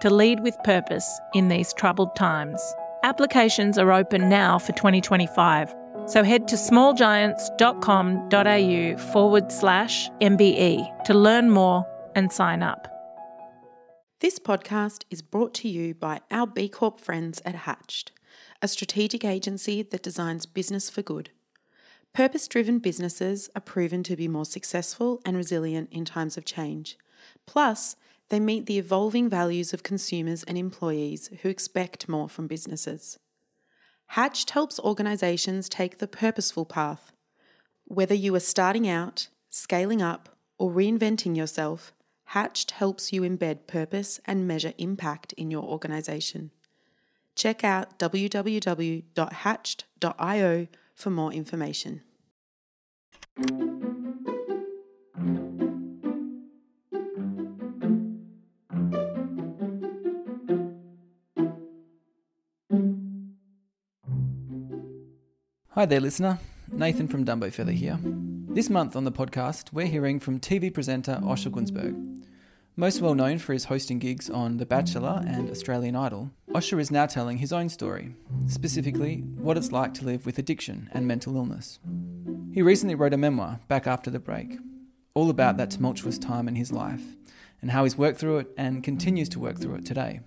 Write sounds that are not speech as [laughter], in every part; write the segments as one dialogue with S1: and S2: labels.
S1: to lead with purpose in these troubled times. Applications are open now for 2025, so head to smallgiants.com.au forward slash MBE to learn more and sign up.
S2: This podcast is brought to you by our B Corp friends at Hatched, a strategic agency that designs business for good. Purpose driven businesses are proven to be more successful and resilient in times of change. Plus, they meet the evolving values of consumers and employees who expect more from businesses. Hatched helps organisations take the purposeful path. Whether you are starting out, scaling up, or reinventing yourself, Hatched helps you embed purpose and measure impact in your organisation. Check out www.hatched.io for more information.
S3: Hi there, listener. Nathan from Dumbo Feather here. This month on the podcast, we're hearing from TV presenter Osher Günsberg. Most well known for his hosting gigs on The Bachelor and Australian Idol, Osher is now telling his own story, specifically what it's like to live with addiction and mental illness. He recently wrote a memoir, Back After the Break, all about that tumultuous time in his life and how he's worked through it and continues to work through it today.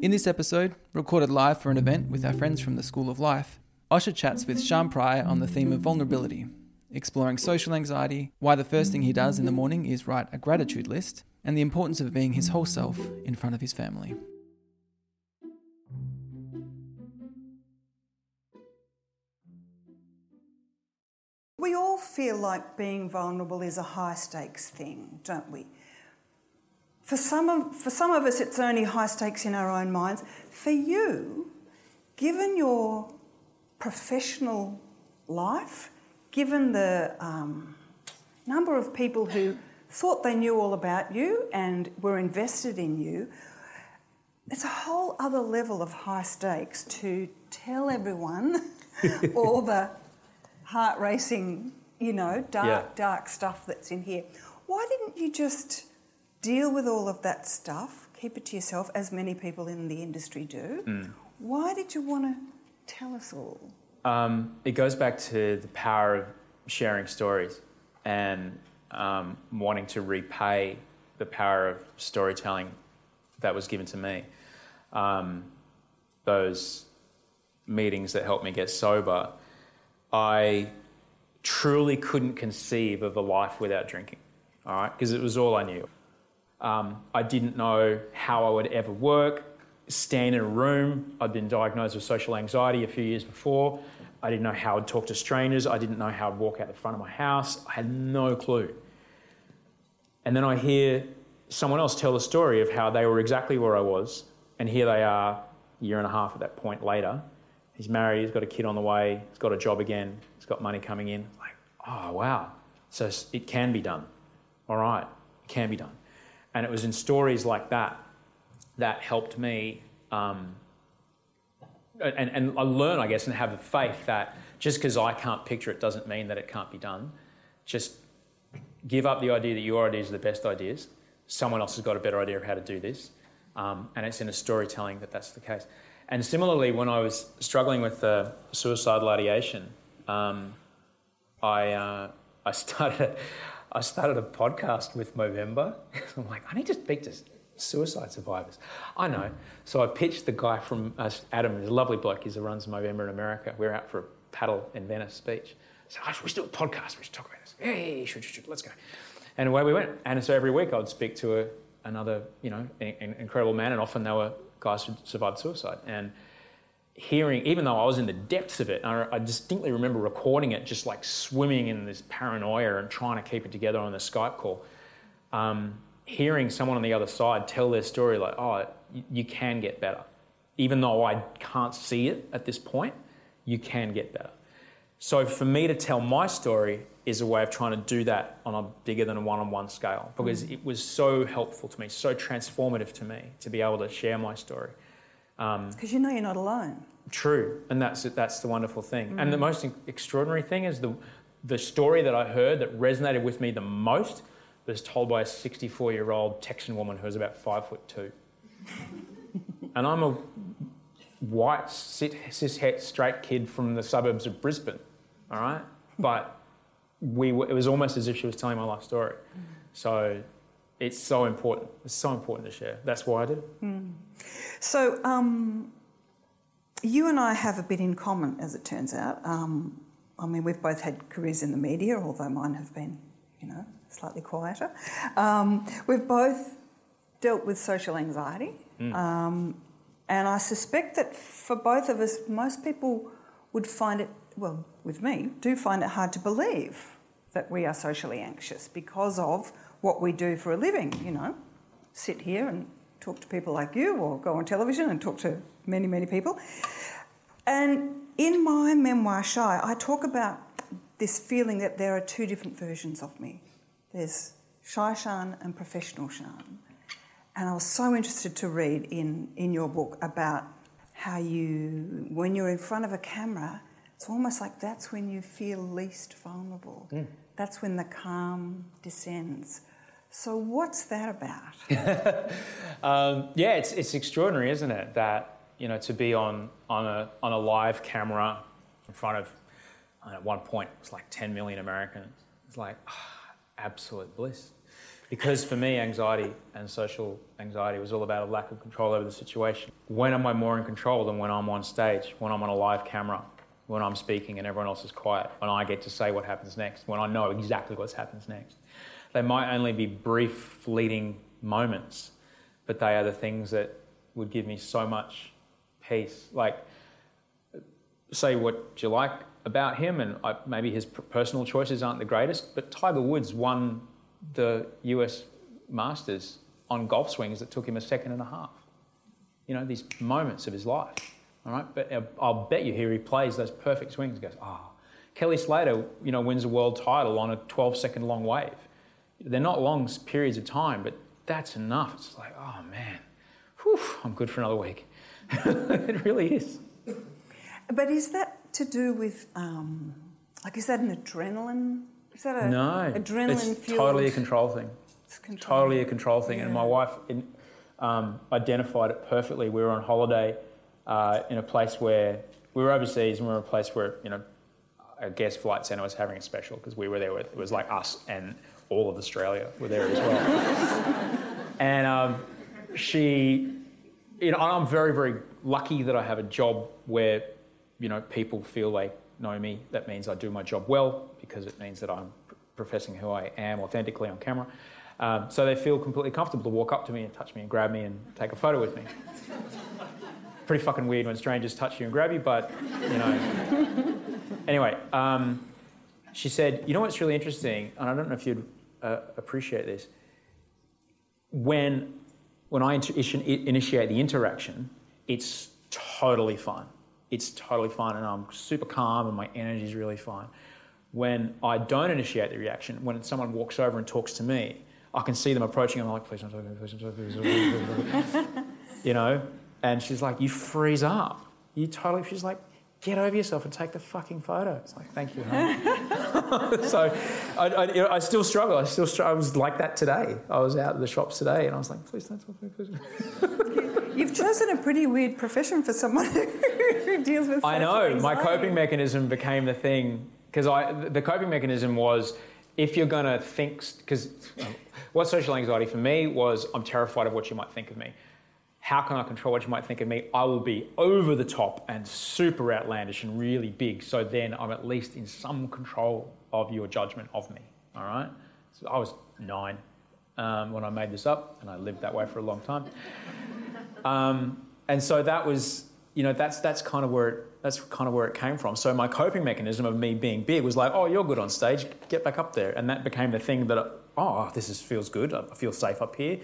S3: In this episode, recorded live for an event with our friends from the School of Life, Osher chats with Sian Prior on the theme of vulnerability, exploring social anxiety, why the first thing he does in the morning is write a gratitude list, and the importance of being his whole self in front of his family.
S4: We all feel like being vulnerable is a high stakes thing, don't we? For some, of, for some of us, it's only high stakes in our own minds. For you, given your professional life, given the um, number of people who thought they knew all about you and were invested in you, it's a whole other level of high stakes to tell everyone [laughs] all the heart racing, you know, dark, yeah. dark stuff that's in here. Why didn't you just deal with all of that stuff, keep it to yourself, as many people in the industry do? Mm. Why did you want to tell us all?
S5: Um, it goes back to the power of sharing stories and um, wanting to repay the power of storytelling that was given to me. Um, those meetings that helped me get sober, I truly couldn't conceive of a life without drinking, all right, because it was all I knew. Um, I didn't know how I would ever work, stand in a room. I'd been diagnosed with social anxiety a few years before. I didn't know how I'd talk to strangers. I didn't know how I'd walk out the front of my house. I had no clue. And then I hear someone else tell the story of how they were exactly where I was, and here they are, a year and a half at that point later. He's married, he's got a kid on the way, he's got a job again, he's got money coming in. Like, oh, wow. So it can be done. All right, it can be done. And it was in stories like that that helped me. Um, and, and I learn, I guess, and have a faith that just because I can't picture it doesn't mean that it can't be done. Just give up the idea that your ideas are the best ideas. Someone else has got a better idea of how to do this. Um, and it's in a storytelling that that's the case. And similarly, when I was struggling with uh, suicidal ideation, um, I, uh, I, [laughs] started, I started a podcast with Movember. [laughs] I'm like, I need to speak to suicide survivors. I know. So I pitched the guy from uh, Adam, he's a lovely bloke, he runs Movember in America. We are out for a paddle in Venice Beach. So oh, we should do a podcast, we should talk about this. Yeah, yeah, yeah, should, should, let's go. And away we went. And so every week I would speak to a, another, you know, an incredible man, and often they were guys who survived suicide. And hearing, even though I was in the depths of it, I, I distinctly remember recording it, just like swimming in this paranoia and trying to keep it together on the Skype call. Um, hearing someone on the other side tell their story, like, oh, you, can get better. even though I can't see it at this point, you can get better. So for me to tell my story is a way of trying to do that on a bigger than a one-on-one scale because mm. it was so helpful to me, so transformative to me to be able to share my story.
S4: Because um, you know you're not alone.
S5: True, and that's that's the wonderful thing. Mm. And the most extraordinary thing is the the story that I heard that resonated with me the most was told by a 64 year old Texan woman who was about five foot two. and I'm a white, cis het, straight kid from the suburbs of Brisbane, all right? But we it was almost as if she was telling my life story. So it's so important. It's so important to share. That's why I did it. Mm.
S4: So um, you and I have a bit in common, as it turns out. Um, I mean, we've both had careers in the media, although mine have been, you know, slightly quieter. Um, we've both dealt with social anxiety. Mm. Um, and I suspect that for both of us, most people would find it, well, with me, do find it hard to believe that we are socially anxious because of what we do for a living, you know, sit here and talk to people like you or go on television and talk to many, many people. And in my memoir, Shy, I talk about this feeling that there are two different versions of me. There's Shy Sian and Professional Sian. And I was so interested to read in, in your book about how you, when you're in front of a camera, it's almost like that's when you feel least vulnerable. Mm. That's when the calm descends. So, what's that about? [laughs]
S5: um, yeah, it's, it's extraordinary, isn't it? That, you know, to be on, on, a, on a live camera in front of, at one point, it was like 10 million Americans. It's like, oh, absolute bliss. Because for me, anxiety and social anxiety was all about a lack of control over the situation. When am I more in control than when I'm on stage, when I'm on a live camera, when I'm speaking and everyone else is quiet, when I get to say what happens next, when I know exactly what happens next? They might only be brief, fleeting moments, but they are the things that would give me so much peace. Like, say what you like about him, and I, maybe his personal choices aren't the greatest, but Tiger Woods won the US Masters on golf swings that took him a second and a half. You know, these moments of his life. All right, but I'll bet you here he replays those perfect swings goes, ah. Oh. Kelly Slater, you know, wins a world title on a 12 second long wave. They're not long periods of time, but that's enough. It's like, oh man, whew, I'm good for another week. [laughs] it really is.
S4: But is that to do with, um, like, is that an adrenaline is that a
S5: no?
S4: Adrenaline
S5: it's totally a control thing. It's control. totally a control thing. Yeah. And my wife in, um, identified it perfectly. We were on holiday uh, in a place where we were overseas, and we were in a place where you know a guest flight centre was having a special because we were there. With, it was like us and all of Australia were there as well. [laughs] and um, she, you know, I'm very very lucky that I have a job where you know people feel they know me. That means I do my job well because it means that I'm professing who I am authentically on camera. Um, so they feel completely comfortable to walk up to me and touch me and grab me and take a photo with me. [laughs] Pretty fucking weird when strangers touch you and grab you, but you know. [laughs] anyway, um, she said, "You know what's really interesting, and I don't know if you'd uh, appreciate this. When when I initiate the interaction, it's totally fine. It's totally fine, and I'm super calm, and my energy is really fine." when I don't initiate the reaction, when someone walks over and talks to me, I can see them approaching. I'm like, please don't talk, to me, please don't talk, please don't [laughs] you know? And she's like, you freeze up. You totally, she's like, get over yourself and take the fucking photo. It's like, thank you. [laughs] so I, I, you know, I, still struggle. I still struggle. I was like that today. I was out at the shops today and I was like, please don't talk to me,
S4: please. You've chosen a pretty weird profession for someone who [laughs] deals with
S5: I know. Anxiety. My coping mechanism became the thing because I the coping mechanism was if you're going to think because what social anxiety for me was I'm terrified of what you might think of me. How can I control what you might think of me? I will be over the top and super outlandish and really big. So then I'm at least in some control of your judgment of me. All right. So I was nine um, when I made this up, and I lived that way for a long time. [laughs] Um, and so that was, you know, that's that's kind of where it, that's kind of where it came from. So my coping mechanism of me being big was like, oh, you're good on stage, get back up there, and that became the thing that, oh, this is, feels good, I feel safe up here,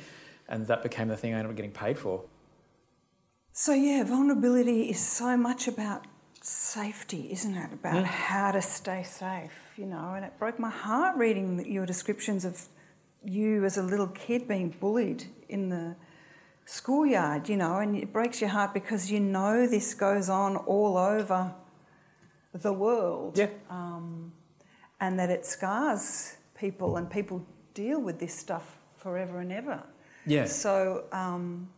S5: and that became the thing I ended up getting paid for.
S4: So, yeah, vulnerability is so much about safety, isn't it? About
S5: Yeah.
S4: how to stay safe, you know. And it broke my heart reading your descriptions of you as a little kid being bullied in the schoolyard, you know, and it breaks your heart because you know this goes on all over the world.
S5: Yeah.
S4: Um, and that it scars people and people deal with this stuff forever and ever.
S5: Yeah.
S4: So, um,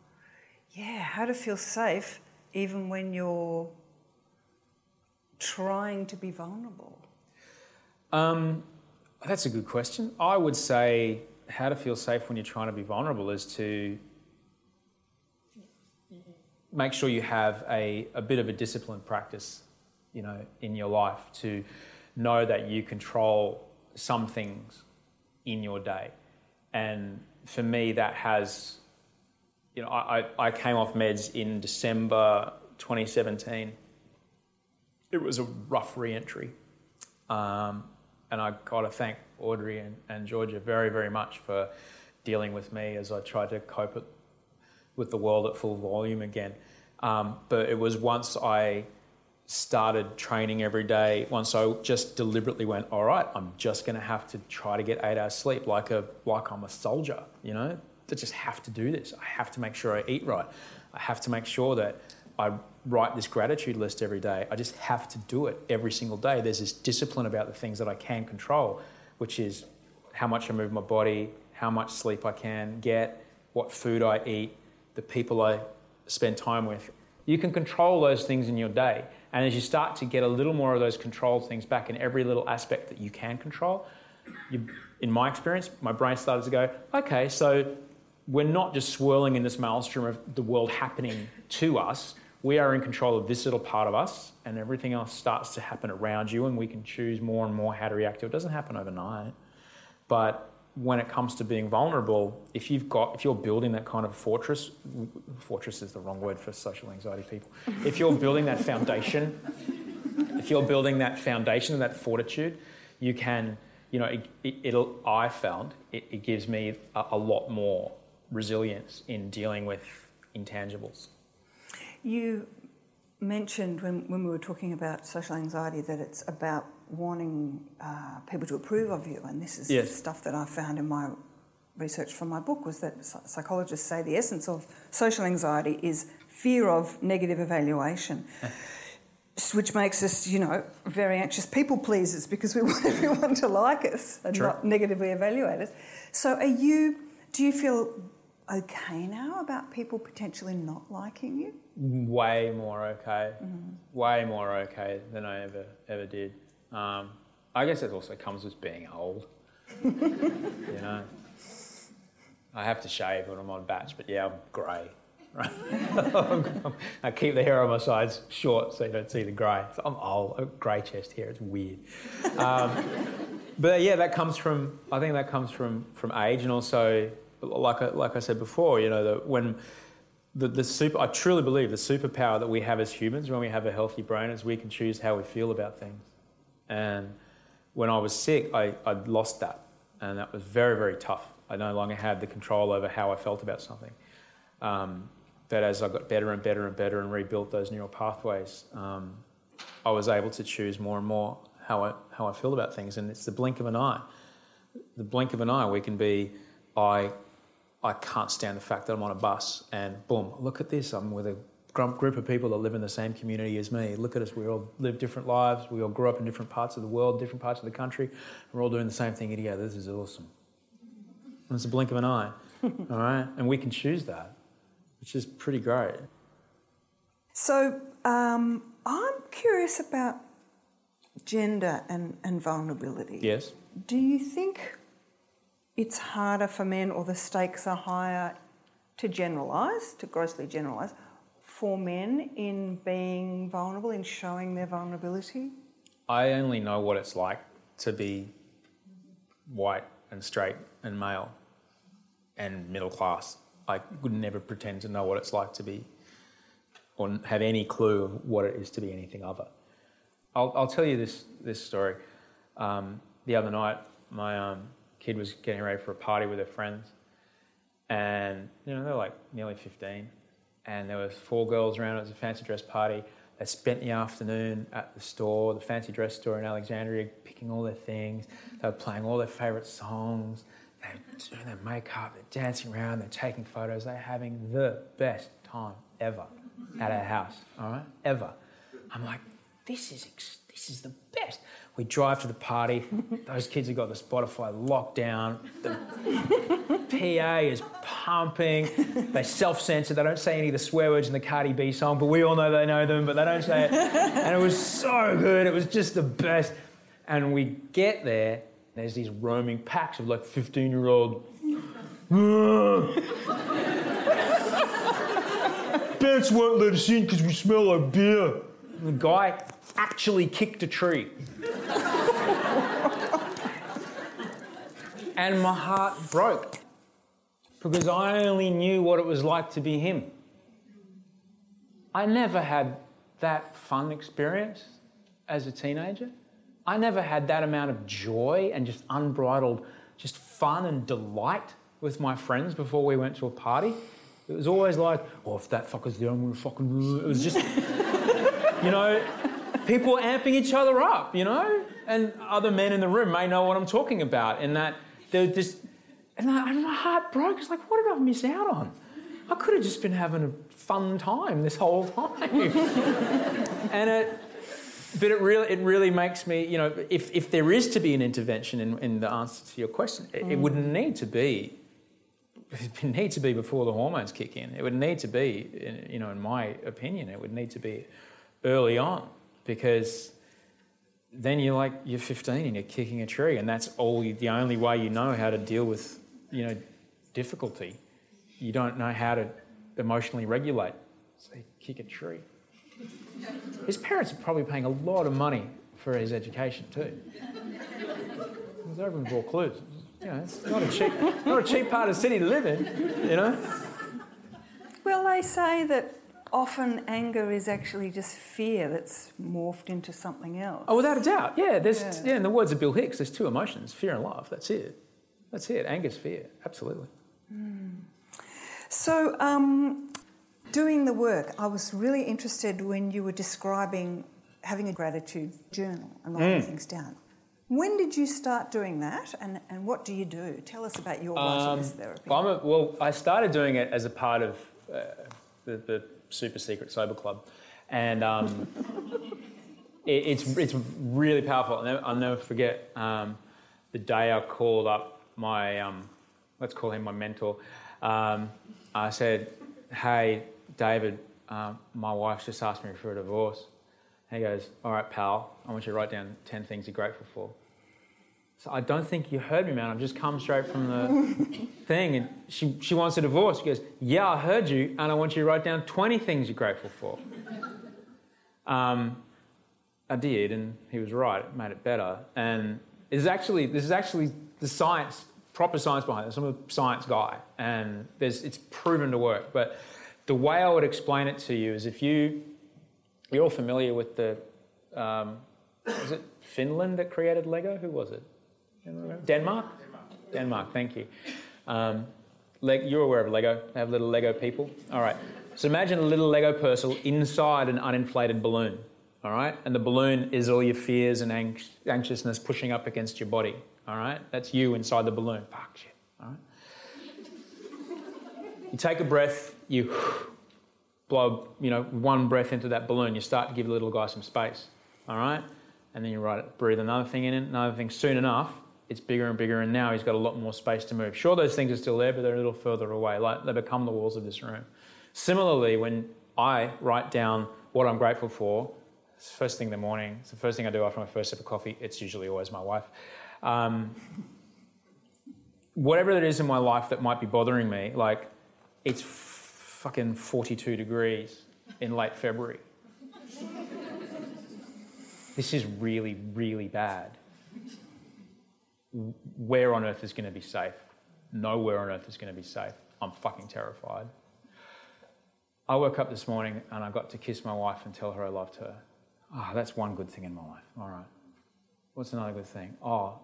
S4: yeah, how to feel safe even when you're trying to be vulnerable.
S5: Um, that's a good question. I would say how to feel safe when you're trying to be vulnerable is to make sure you have a, a bit of a disciplined practice, you know, in your life to know that you control some things in your day. And for me, that has, you know, I, I came off meds in December 2017. It was a rough re-entry. Um, and I got to thank Audrey and, and Georgia very, very much for dealing with me as I tried to cope with the world at full volume again. Um, but it was once I started training every day, once I just deliberately went, all right, I'm just going to have to try to get eight hours sleep like a like I'm a soldier, you know. I just have to do this. I have to make sure I eat right. I have to make sure that I write this gratitude list every day. I just have to do it every single day. There's this discipline about the things that I can control, which is how much I move my body, how much sleep I can get, what food I eat, the people I spend time with. You can control those things in your day. And as you start to get a little more of those controlled things back in every little aspect that you can control, you, in my experience, my brain started to go, okay, so we're not just swirling in this maelstrom of the world happening to us. We are in control of this little part of us, and everything else starts to happen around you, and we can choose more and more how to react to it. It doesn't happen overnight. But when it comes to being vulnerable, if you've got, if you're building that kind of fortress, fortress is the wrong word for social anxiety people. If you're building that foundation, if you're building that foundation, and that fortitude, you can, you know, it, it, it'll. I found it, it gives me a, a lot more resilience in dealing with intangibles.
S4: You mentioned when, when we were talking about social anxiety that it's about wanting uh, people to approve of you, and this is
S5: Yes.
S4: stuff that I found in my research for my book was that psychologists say the essence of social anxiety is fear of negative evaluation. [laughs] Which makes us, you know, very anxious people pleasers because we [laughs] want everyone to like us and
S5: True.
S4: not negatively evaluate us. So, are you? Do you feel okay now about people potentially not liking you?
S5: way more okay, way more okay than I ever ever did. Um, I guess it also comes with being old. [laughs] you know, I have to shave when I'm on batch, but yeah, I'm grey. Right? [laughs] I keep the hair on my sides short so you don't see the grey. So I'm old, grey chest hair. It's weird. Um, [laughs] but yeah, that comes from I think that comes from from age and also like I, like I said before, you know, when the, the super, I truly believe the superpower that we have as humans when we have a healthy brain is we can choose how we feel about things. And when I was sick, I, I lost that. And that was very, very tough. I no longer had the control over how I felt about something. Um, but as I got better and better and better and rebuilt those neural pathways, um, I was able to choose more and more how I, how I feel about things. And it's the blink of an eye. The blink of an eye, we can be, I I can't stand the fact that I'm on a bus and boom, look at this. I'm with a group of people that live in the same community as me. Look at us. We all live different lives. We all grew up in different parts of the world, different parts of the country. We're all doing the same thing together. This is awesome. And it's a blink of an eye. [laughs] all right? And we can choose that, which is pretty great.
S4: So um, I'm curious about gender and, and vulnerability.
S5: Yes?
S4: Do you think it's harder for men or the stakes are higher to generalise, to grossly generalise, for men in being vulnerable, in showing their vulnerability?
S5: I only know what it's like to be white and straight and male and middle class. I would never pretend to know what it's like to be or have any clue of what it is to be anything other. I'll, I'll tell you this, this story. Um, the other night, my um, kid was getting ready for a party with her friends, and you know they're like nearly 15, and there were four girls around. It was a fancy dress party. They spent the afternoon at the store, the fancy dress store in Alexandria, picking all their things. They were playing all their favourite songs. They're doing their makeup, they're dancing around, they're taking photos. They're having the best time ever at our house, all right? Ever. I'm like, this is, ex- this is the best. We drive to the party. [laughs] Those kids have got the Spotify lockdown. The [laughs] PA is pumping. They self censor. They don't say any of the swear words in the Cardi B song, but we all know they know them, but they don't say it. [laughs] And it was so good. It was just the best. And we get there, there's these roaming packs of like 15 year old. Parents won't let us in because we smell like beer. The guy actually kicked a tree. and my heart broke because I only knew what it was like to be him. I never had that fun experience as a teenager. I never had that amount of joy and just unbridled, just fun and delight with my friends before we went to a party. It was always like, oh, if that fucker's there, I'm gonna fucking. It was just, [laughs] you know, people amping each other up, you know? And other men in the room may know what I'm talking about. And that they're just, and I, my heart broke. It's like, what did I miss out on? I could have just been having a fun time this whole time. [laughs] and it, but it really, it really makes me, you know, if, if there is to be an intervention in, in the answer to your question, it, it wouldn't mm. need to be it would need to be before the hormones kick in. It would need to be, you know, in my opinion, it would need to be early on because then you're like you're 15 and you're kicking a tree, and that's all you, the only way you know how to deal with, you know, difficulty. You don't know how to emotionally regulate, so you kick a tree. His parents are probably paying a lot of money for his education too. He was over in Vaucluse you know, it's not a cheap, not a cheap part of the city to live in, you know.
S4: Well, they say that often anger is actually just fear that's morphed into something else.
S5: Oh, without a doubt, yeah. There's yeah. yeah in the words of Bill Hicks, there's two emotions: fear and love. That's it. That's it. Anger's fear, absolutely.
S4: Mm. So, um, doing the work, I was really interested when you were describing having a gratitude journal and writing mm. things down. When did you start doing that, and, and what do you do? Tell us about your um, therapy.
S5: Well, a, well, I started doing it as a part of uh, the, the, super secret sober club, and um, [laughs] it, it's it's really powerful. I'll never, I'll never forget um, the day I called up my um, let's call him my mentor. Um, I said, "Hey, David, uh, my wife's just asked me for a divorce." he goes, All right, pal, I want you to write down 10 things you're grateful for. So I don't think you heard me, man. I've just come straight from the [laughs] thing. And she, she wants a divorce. She goes, Yeah, I heard you, and I want you to write down 20 things you're grateful for. Um, I did, and he was right. It made it better. And it's actually, this is actually the science, proper science behind this. I'm a science guy, and there's, it's proven to work. But the way I would explain it to you is if you, you're all familiar with the, um, was it Finland that created Lego? Who was it? Denmark? Denmark, Denmark thank you. Um, you're aware of Lego, they have little Lego people. All right. So imagine a little Lego person inside an uninflated balloon. All right. And the balloon is all your fears and anxiousness pushing up against your body. All right. That's you inside the balloon. Fuck shit. All right. You take a breath, you blow, you know, one breath into that balloon. You start to give the little guy some space. All right. And then you write it, breathe another thing in, another thing. Soon enough, it's bigger and bigger, and now he's got a lot more space to move. Sure, those things are still there, but they're a little further away. Like they become the walls of this room. Similarly, when I write down what I'm grateful for, it's first thing in the morning. It's the first thing I do after my first sip of coffee. It's usually always my wife. Um, whatever it is in my life that might be bothering me, like it's fucking 42 degrees in late February. this is really, really bad where on earth is going to be safe? Nowhere on earth is going to be safe. I'm fucking terrified. I woke up this morning and I got to kiss my wife and tell her I loved her. Ah, oh, that's one good thing in my life. All right. What's another good thing? Oh,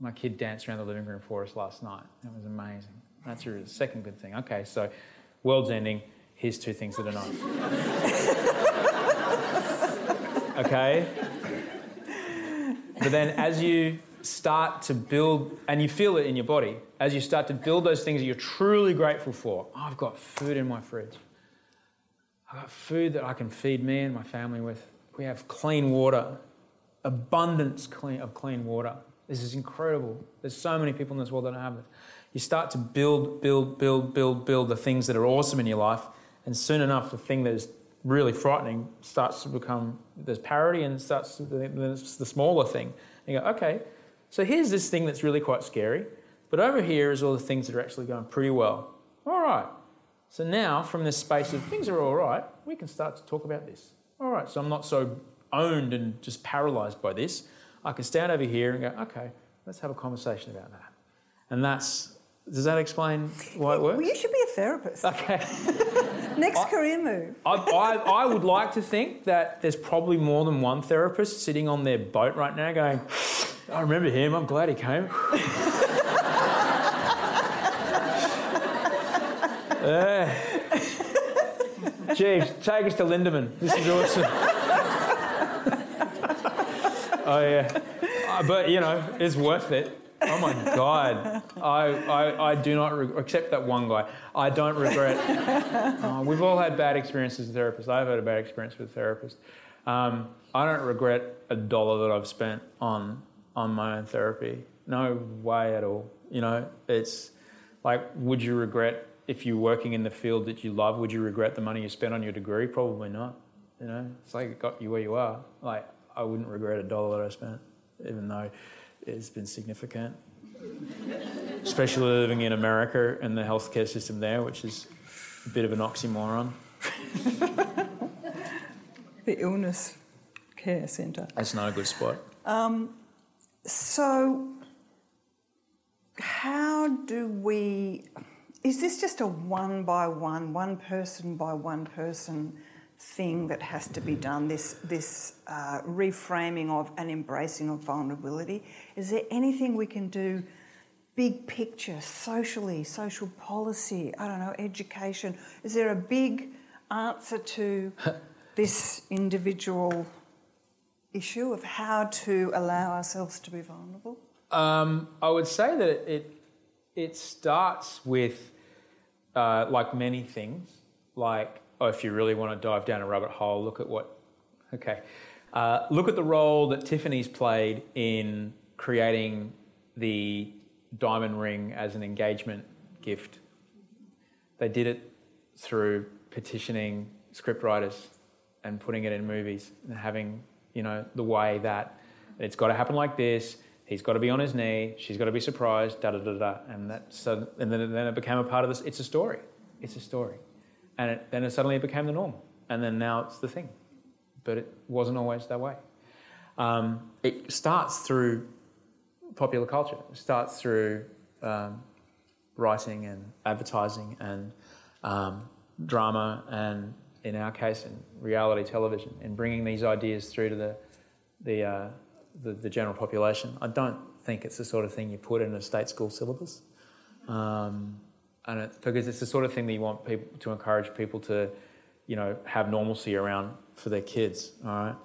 S5: my kid danced around the living room for us last night. That was amazing. That's your second good thing. Okay, so world's ending. here's two things that are nice. [laughs] okay? But then as you start to build, and you feel it in your body, as you start to build those things that you're truly grateful for, oh, I've got food in my fridge. I've got food that I can feed me and my family with. We have clean water, abundance clean, of clean water. This is incredible. There's so many people in this world that don't have this. You start to build, build, build, build, build the things that are awesome in your life, and soon enough, the thing that is really frightening starts to become there's parity and starts to, it's the smaller thing. And you go, okay, so here's this thing that's really quite scary, but over here is all the things that are actually going pretty well. All right. So now, from this space of things are all right, we can start to talk about this. All right. So I'm not so owned and just paralyzed by this. I can stand over here and go, okay, let's have a conversation about that. And that's does that explain why it works?
S4: Well, you should be a therapist.
S5: Okay. [laughs]
S4: Next I, career move.
S5: I, I, I, would like to think that there's probably more than one therapist sitting on their boat right now going, I remember him, I'm glad he came. uh, Jeeves, take us to Lindeman. This is awesome. oh, yeah. Uh, but, you know, it's worth it. Oh my God. I, I, I do not, regret, except that one guy, I don't regret. Uh, we've all had bad experiences with therapists. I've had a bad experience with therapists. Um, I don't regret a dollar that I've spent on, on my own therapy. No way at all. You know, it's like, would you regret if you're working in the field that you love, would you regret the money you spent on your degree? Probably not. You know, it's like it got you where you are. Like, I wouldn't regret a dollar that I spent, even though it's been significant. [laughs] Especially living in America and the healthcare system there, which is a bit of an oxymoron. [laughs]
S4: the illness care centre.
S5: That's not a good spot.
S4: Um, so, how do we? Is this just a one by one, one person by one person thing that has to be done, this, this uh, reframing of and embracing of vulnerability? Is there anything we can do, big picture, socially, social policy, I don't know, education? Is there a big answer to [laughs] this individual issue of how to allow ourselves to be vulnerable?
S5: Um, I would say that it, it starts with, uh, like many things, like oh, if you really want to dive down a rabbit hole, look at what, okay, uh, look at the role that Tiffany's played in creating the diamond ring as an engagement gift. They did it through petitioning scriptwriters and putting it in movies and having, you know, the way that it's got to happen like this. He's got to be on his knee. She's got to be surprised. Da da da da. And that, so, and then, then it became a part of this. It's a story. It's a story and it, then it suddenly became the norm, and then now it's the thing. But it wasn't always that way. Um, it starts through popular culture. It starts through um, writing and advertising and um, drama, and in our case, in reality television, and bringing these ideas through to the the, uh, the, the general population. I don't think it's the sort of thing you put in a state school syllabus. Um, and it, because it's the sort of thing that you want people to encourage people to, you know, have normalcy around for their kids. All right,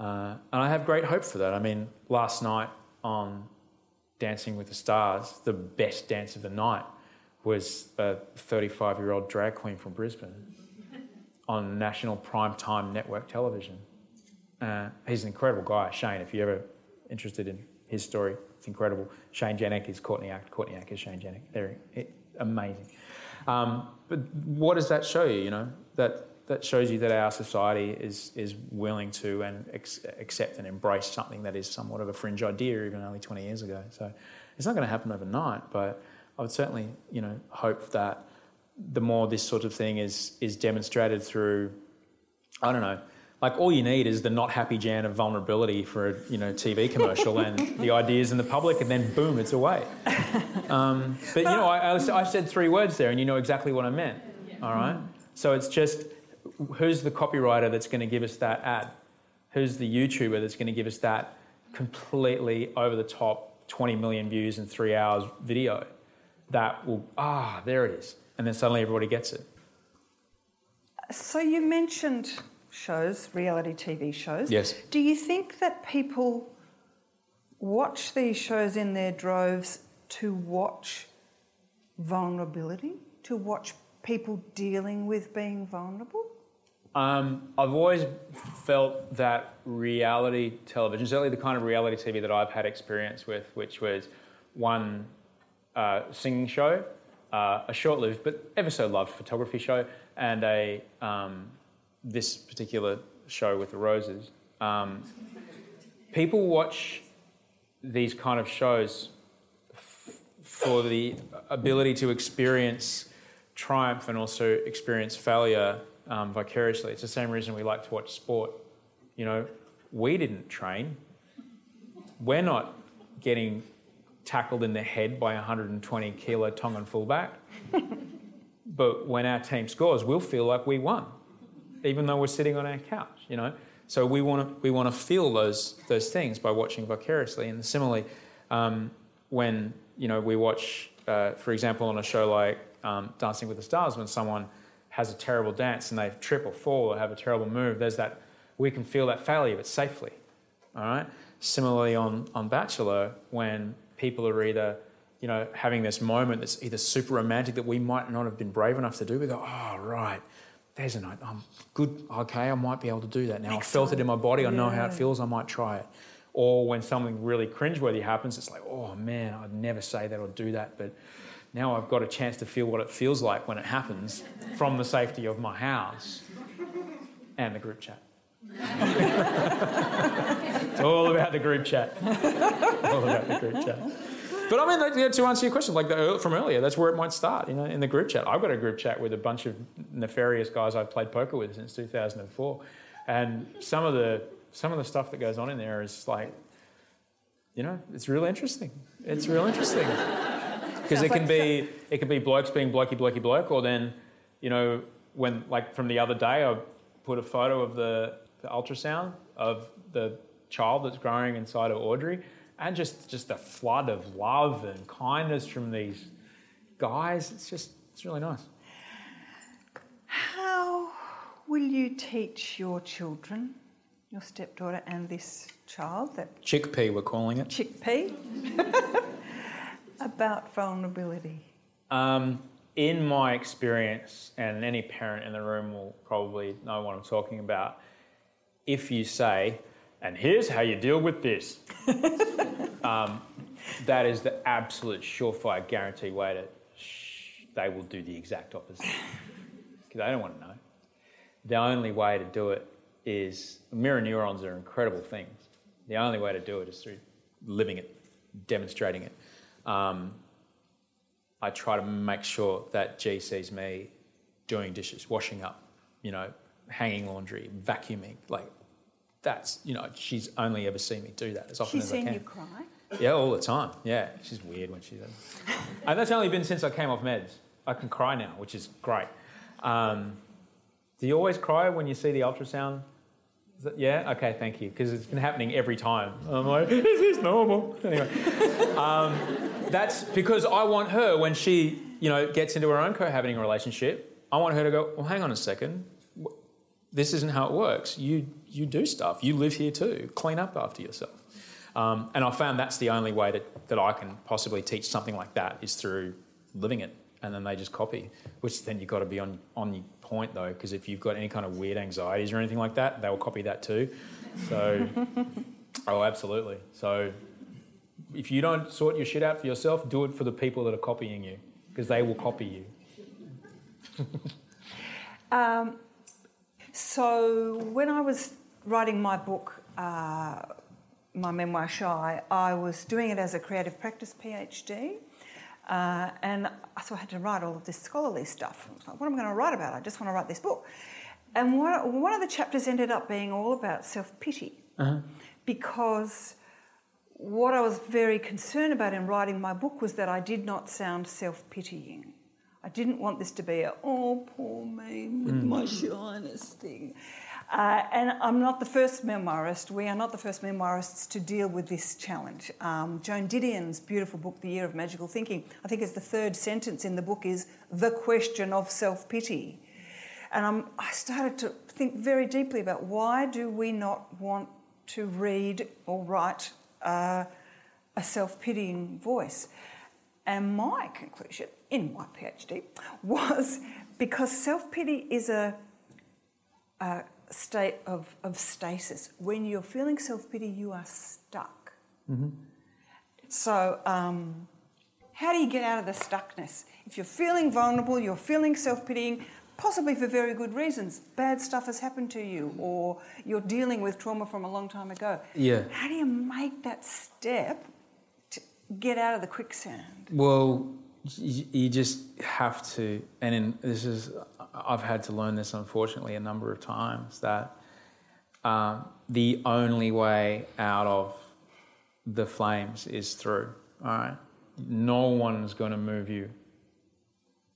S5: uh, and I have great hope for that. I mean, last night on Dancing with the Stars, the best dance of the night was a 35-year-old drag queen from Brisbane on national primetime network television. Uh, he's an incredible guy, Shane. If you're ever interested in his story, it's incredible. Shane Jenek is Courtney Act. Courtney Act is Shane Jenek. They're amazing. Um, but what does that show you? You know that that shows you that our society is is willing to and ex- accept and embrace something that is somewhat of a fringe idea, even only 20 years ago. So it's not going to happen overnight, but I would certainly you know hope that the more this sort of thing is is demonstrated through, I don't know, like all you need is the not happy Jan of vulnerability for a you know TV commercial and [laughs] the ideas in the public, and then boom, it's away. Um, but you know, I, I, said three words there, and you know exactly what I meant. All right. So it's just who's the copywriter that's going to give us that ad? Who's the YouTuber that's going to give us that completely over the top 20 million views in three hours video? That will ah, there it is, and then suddenly everybody gets it.
S4: So you mentioned shows, reality TV shows.
S5: Yes.
S4: Do you think that people watch these shows in their droves to watch vulnerability, to watch people dealing with being vulnerable?
S5: Um, I've always felt that reality television, certainly the kind of reality TV that I've had experience with, which was one uh, singing show, uh, a short-lived but ever so loved photography show, and a um, this particular show with the roses. Um, people watch these kind of shows f- for the ability to experience triumph and also experience failure um, vicariously. It's the same reason we like to watch sport. You know, we didn't train. We're not getting tackled in the head by a 120 kilo Tongan fullback. [laughs] but when our team scores, we'll feel like we won, even though we're sitting on our couch. You know, so we want to we want to feel those those things by watching vicariously. And similarly, um, when you know we watch, uh, for example, on a show like um, Dancing with the Stars, when someone has a terrible dance and they trip or fall or have a terrible move, there's that we can feel that failure, but safely. All right. Similarly, on on Bachelor, when people are either you know having this moment that's either super romantic that we might not have been brave enough to do, we go, oh right, there's a note. I'm good. Okay, I might be able to do that now. I felt it in my body. I know how it feels. I might try it. Or when something really cringeworthy happens, it's like, oh man, I'd never say that or do that, but now I've got a chance to feel what it feels like when it happens from the safety of my house and the group chat. [laughs] it's all about the group chat. [laughs] all about the group chat. But I mean, like, you know, to answer your question, like the, uh, from earlier, that's where it might start. You know, in the group chat, I've got a group chat with a bunch of nefarious guys I've played poker with since 2004, and some of the some of the stuff that goes on in there is like, you know, it's really interesting. It's real interesting [laughs] because it can
S4: like
S5: be it can be blokes being blokey blokey bloke, or then, you know, when like from the other day, I put a photo of the, the ultrasound of the child that's growing inside of Audrey, and just just a flood of love and kindness from these guys. It's just it's really nice.
S4: How will you teach your children, your stepdaughter and this child, that
S5: Chickpea, we're calling it.
S4: chickpea, [laughs] about vulnerability?
S5: Um, in my experience, and any parent in the room will probably know what I'm talking about, if you say, and here's how you deal with this, [laughs] um, that is the absolute surefire guarantee way to, shh, they will do the exact opposite. [laughs] Because they don't want to know. The only way to do it is mirror neurons are incredible things. The only way to do it is through living it, demonstrating it. Um, I try to make sure that G sees me doing dishes, washing up, you know, hanging laundry, vacuuming. Like that's, you know, she's only ever seen me do that as often
S4: She's
S5: as I can.
S4: She's seen you cry.
S5: Yeah, all the time. Yeah, she's weird when she's. and that's only been since I came off meds. I can cry now, which is great. Um, do you always cry when you see the ultrasound? Yeah. Okay. Thank you. Because it's been happening every time. I'm like, [laughs] is this normal? Anyway, um, that's because I want her when she, you know, gets into her own cohabiting relationship. I want her to go. Well, hang on a second. This isn't how it works. You you do stuff. You live here too. Clean up after yourself. Um, and I found that's the only way that, that I can possibly teach something like that is through living it. And then they just copy, which then you've got to be on, on point though, because if you've got any kind of weird anxieties or anything like that, they'll copy that too. So, [laughs] oh, absolutely. So, if you don't sort your shit out for yourself, do it for the people that are copying you, because they will copy you.
S4: Um, so when I was writing my book, uh, my memoir Shy, I was doing it as a creative practice PhD. Uh, and so I had to write all of this scholarly stuff. I was like, what am I going to write about? I just want to write this book. And one, one of the chapters ended up being all about self pity because what I was very concerned about in writing my book was that I did not sound self pitying. I didn't want this to be a, oh, poor me with my shyness thing. Uh, and I'm not the first memoirist, we are not the first memoirists to deal with this challenge. Um, Joan Didion's beautiful book, The Year of Magical Thinking, I think it's the third sentence in the book is the question of self pity. And I'm, I started to think very deeply about why do we not want to read or write uh, a self pitying voice? And my conclusion in my PhD was because self pity is a, a state of, of stasis. When you're feeling self pity, you are stuck. Mm-hmm. So, um, how do you get out of the stuckness? If you're feeling vulnerable, you're feeling self pitying, possibly for very good reasons. Bad stuff has happened to you, or you're dealing with trauma from a long time ago.
S5: Yeah.
S4: How do you make that step to get out of the quicksand?
S5: Well, you just have to, and in, this is, I've had to learn this unfortunately a number of times that um, the only way out of the flames is through. All right, no one's going to move you,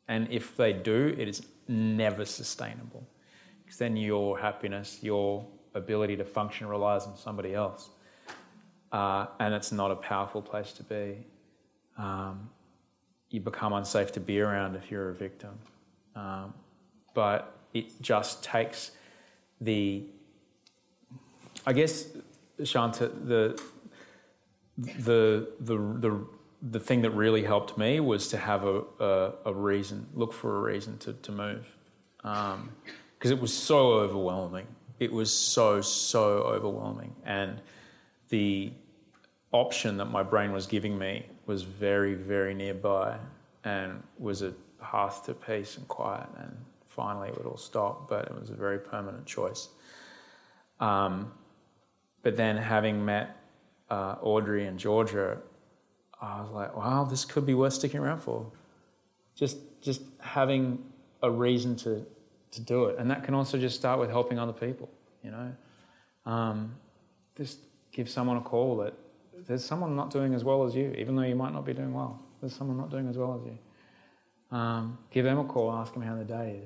S5: and if they do, it is never sustainable because then your happiness, your ability to function relies on somebody else, uh, and it's not a powerful place to be. Um, you become unsafe to be around if you're a victim. Um, but it just takes the, I guess, Shanta, the, the, the, the, the thing that really helped me was to have a, a, a reason, look for a reason to, to move. Because um, it was so overwhelming. It was so, so overwhelming. And the option that my brain was giving me was very, very nearby and was a path to peace and quiet. And finally, it would all stop, but it was a very permanent choice. Um, but then, having met uh, Audrey and Georgia, I was like, wow, this could be worth sticking around for. Just, just having a reason to, to do it. And that can also just start with helping other people, you know. Um, just give someone a call that there's someone not doing as well as you, even though you might not be doing well. There's someone not doing as well as you. Um, give them a call, ask them how the day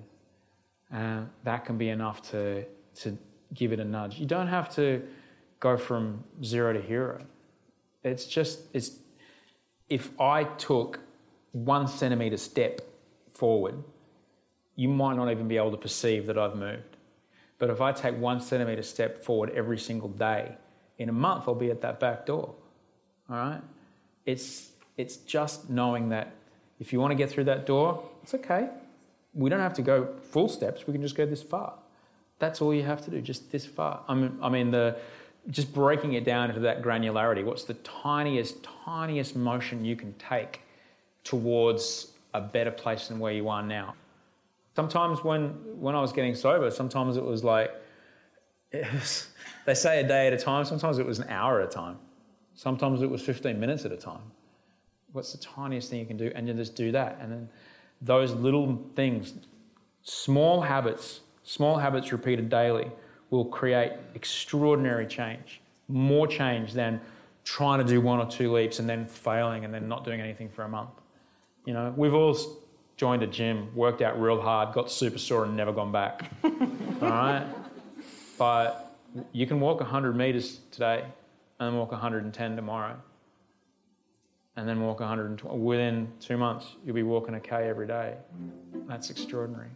S5: is. That can be enough to, to give it a nudge. You don't have to go from zero to hero. It's just, it's, if I took one centimetre step forward, you might not even be able to perceive that I've moved. But if I take one centimetre step forward every single day, in a month I'll be at that back door. All right? It's, it's just knowing that if you want to get through that door, it's okay. We don't have to go full steps, we can just go this far. That's all you have to do, just this far. I mean, I mean the, just breaking it down into that granularity, what's the tiniest, tiniest motion you can take towards a better place than where you are now? Sometimes when, when I was getting sober, sometimes it was like, it was, [laughs] they say a day at a time, sometimes it was an hour at a time. Sometimes it was 15 minutes at a time. What's the tiniest thing you can do? And you just do that. And then those little things, small habits, small habits repeated daily, will create extraordinary change. More change than trying to do one or two leaps and then failing and then not doing anything for a month. You know, we've all joined a gym, worked out real hard, got super sore and never gone back. [laughs] all right? But you can walk 100 meters today and then walk 110 tomorrow, and then walk 120. Within two months, you'll be walking a K every day. That's extraordinary.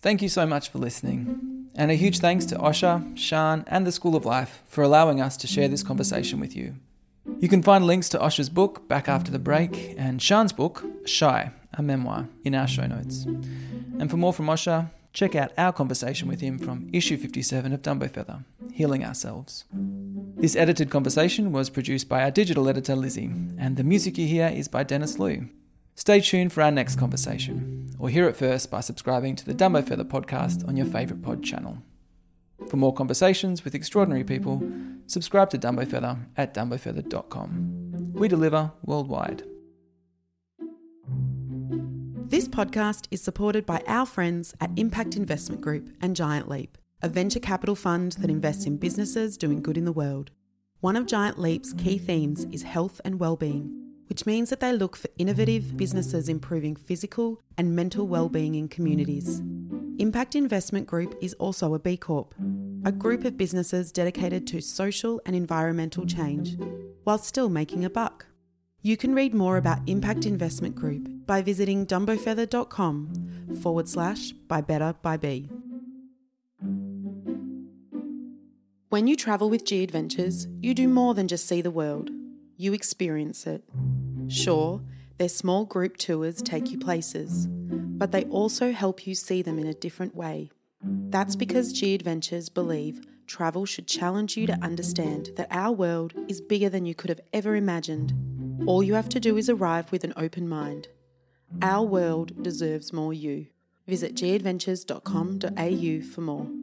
S3: Thank you so much for listening. And a huge thanks to Osher, Sian, and the School of Life for allowing us to share this conversation with you. You can find links to Osher's book, Back After the Break, and Sian's book, Shy, a memoir, in our show notes. And for more from Osher, check out our conversation with him from issue 57 of Dumbo Feather, Healing Ourselves. This edited conversation was produced by our digital editor Lizzie, and the music you hear is by Dennis Liu. Stay tuned for our next conversation, or hear it first by subscribing to the Dumbo Feather podcast on your favourite pod channel. For more conversations with extraordinary people, subscribe to Dumbo Feather at dumbofeather.com. We deliver worldwide.
S2: This podcast is supported by our friends at Impact Investment Group and Giant Leap, a venture capital fund that invests in businesses doing good in the world. One of Giant Leap's key themes is health and well-being, which means that they look for innovative businesses improving physical and mental well-being in communities. Impact Investment Group is also a B Corp, a group of businesses dedicated to social and environmental change. while still making a buck. You can read more about Impact Investment Group by visiting dumbofeather.com forward slash by better by B. When you travel with G Adventures, you do more than just see the world, you experience it. Sure, their small group tours take you places, but they also help you see them in a different way. That's because G Adventures believe travel should challenge you to understand that our world is bigger than you could have ever imagined. All you have to do is arrive with an open mind. Our world deserves more you. Visit gadventures.com.au for more.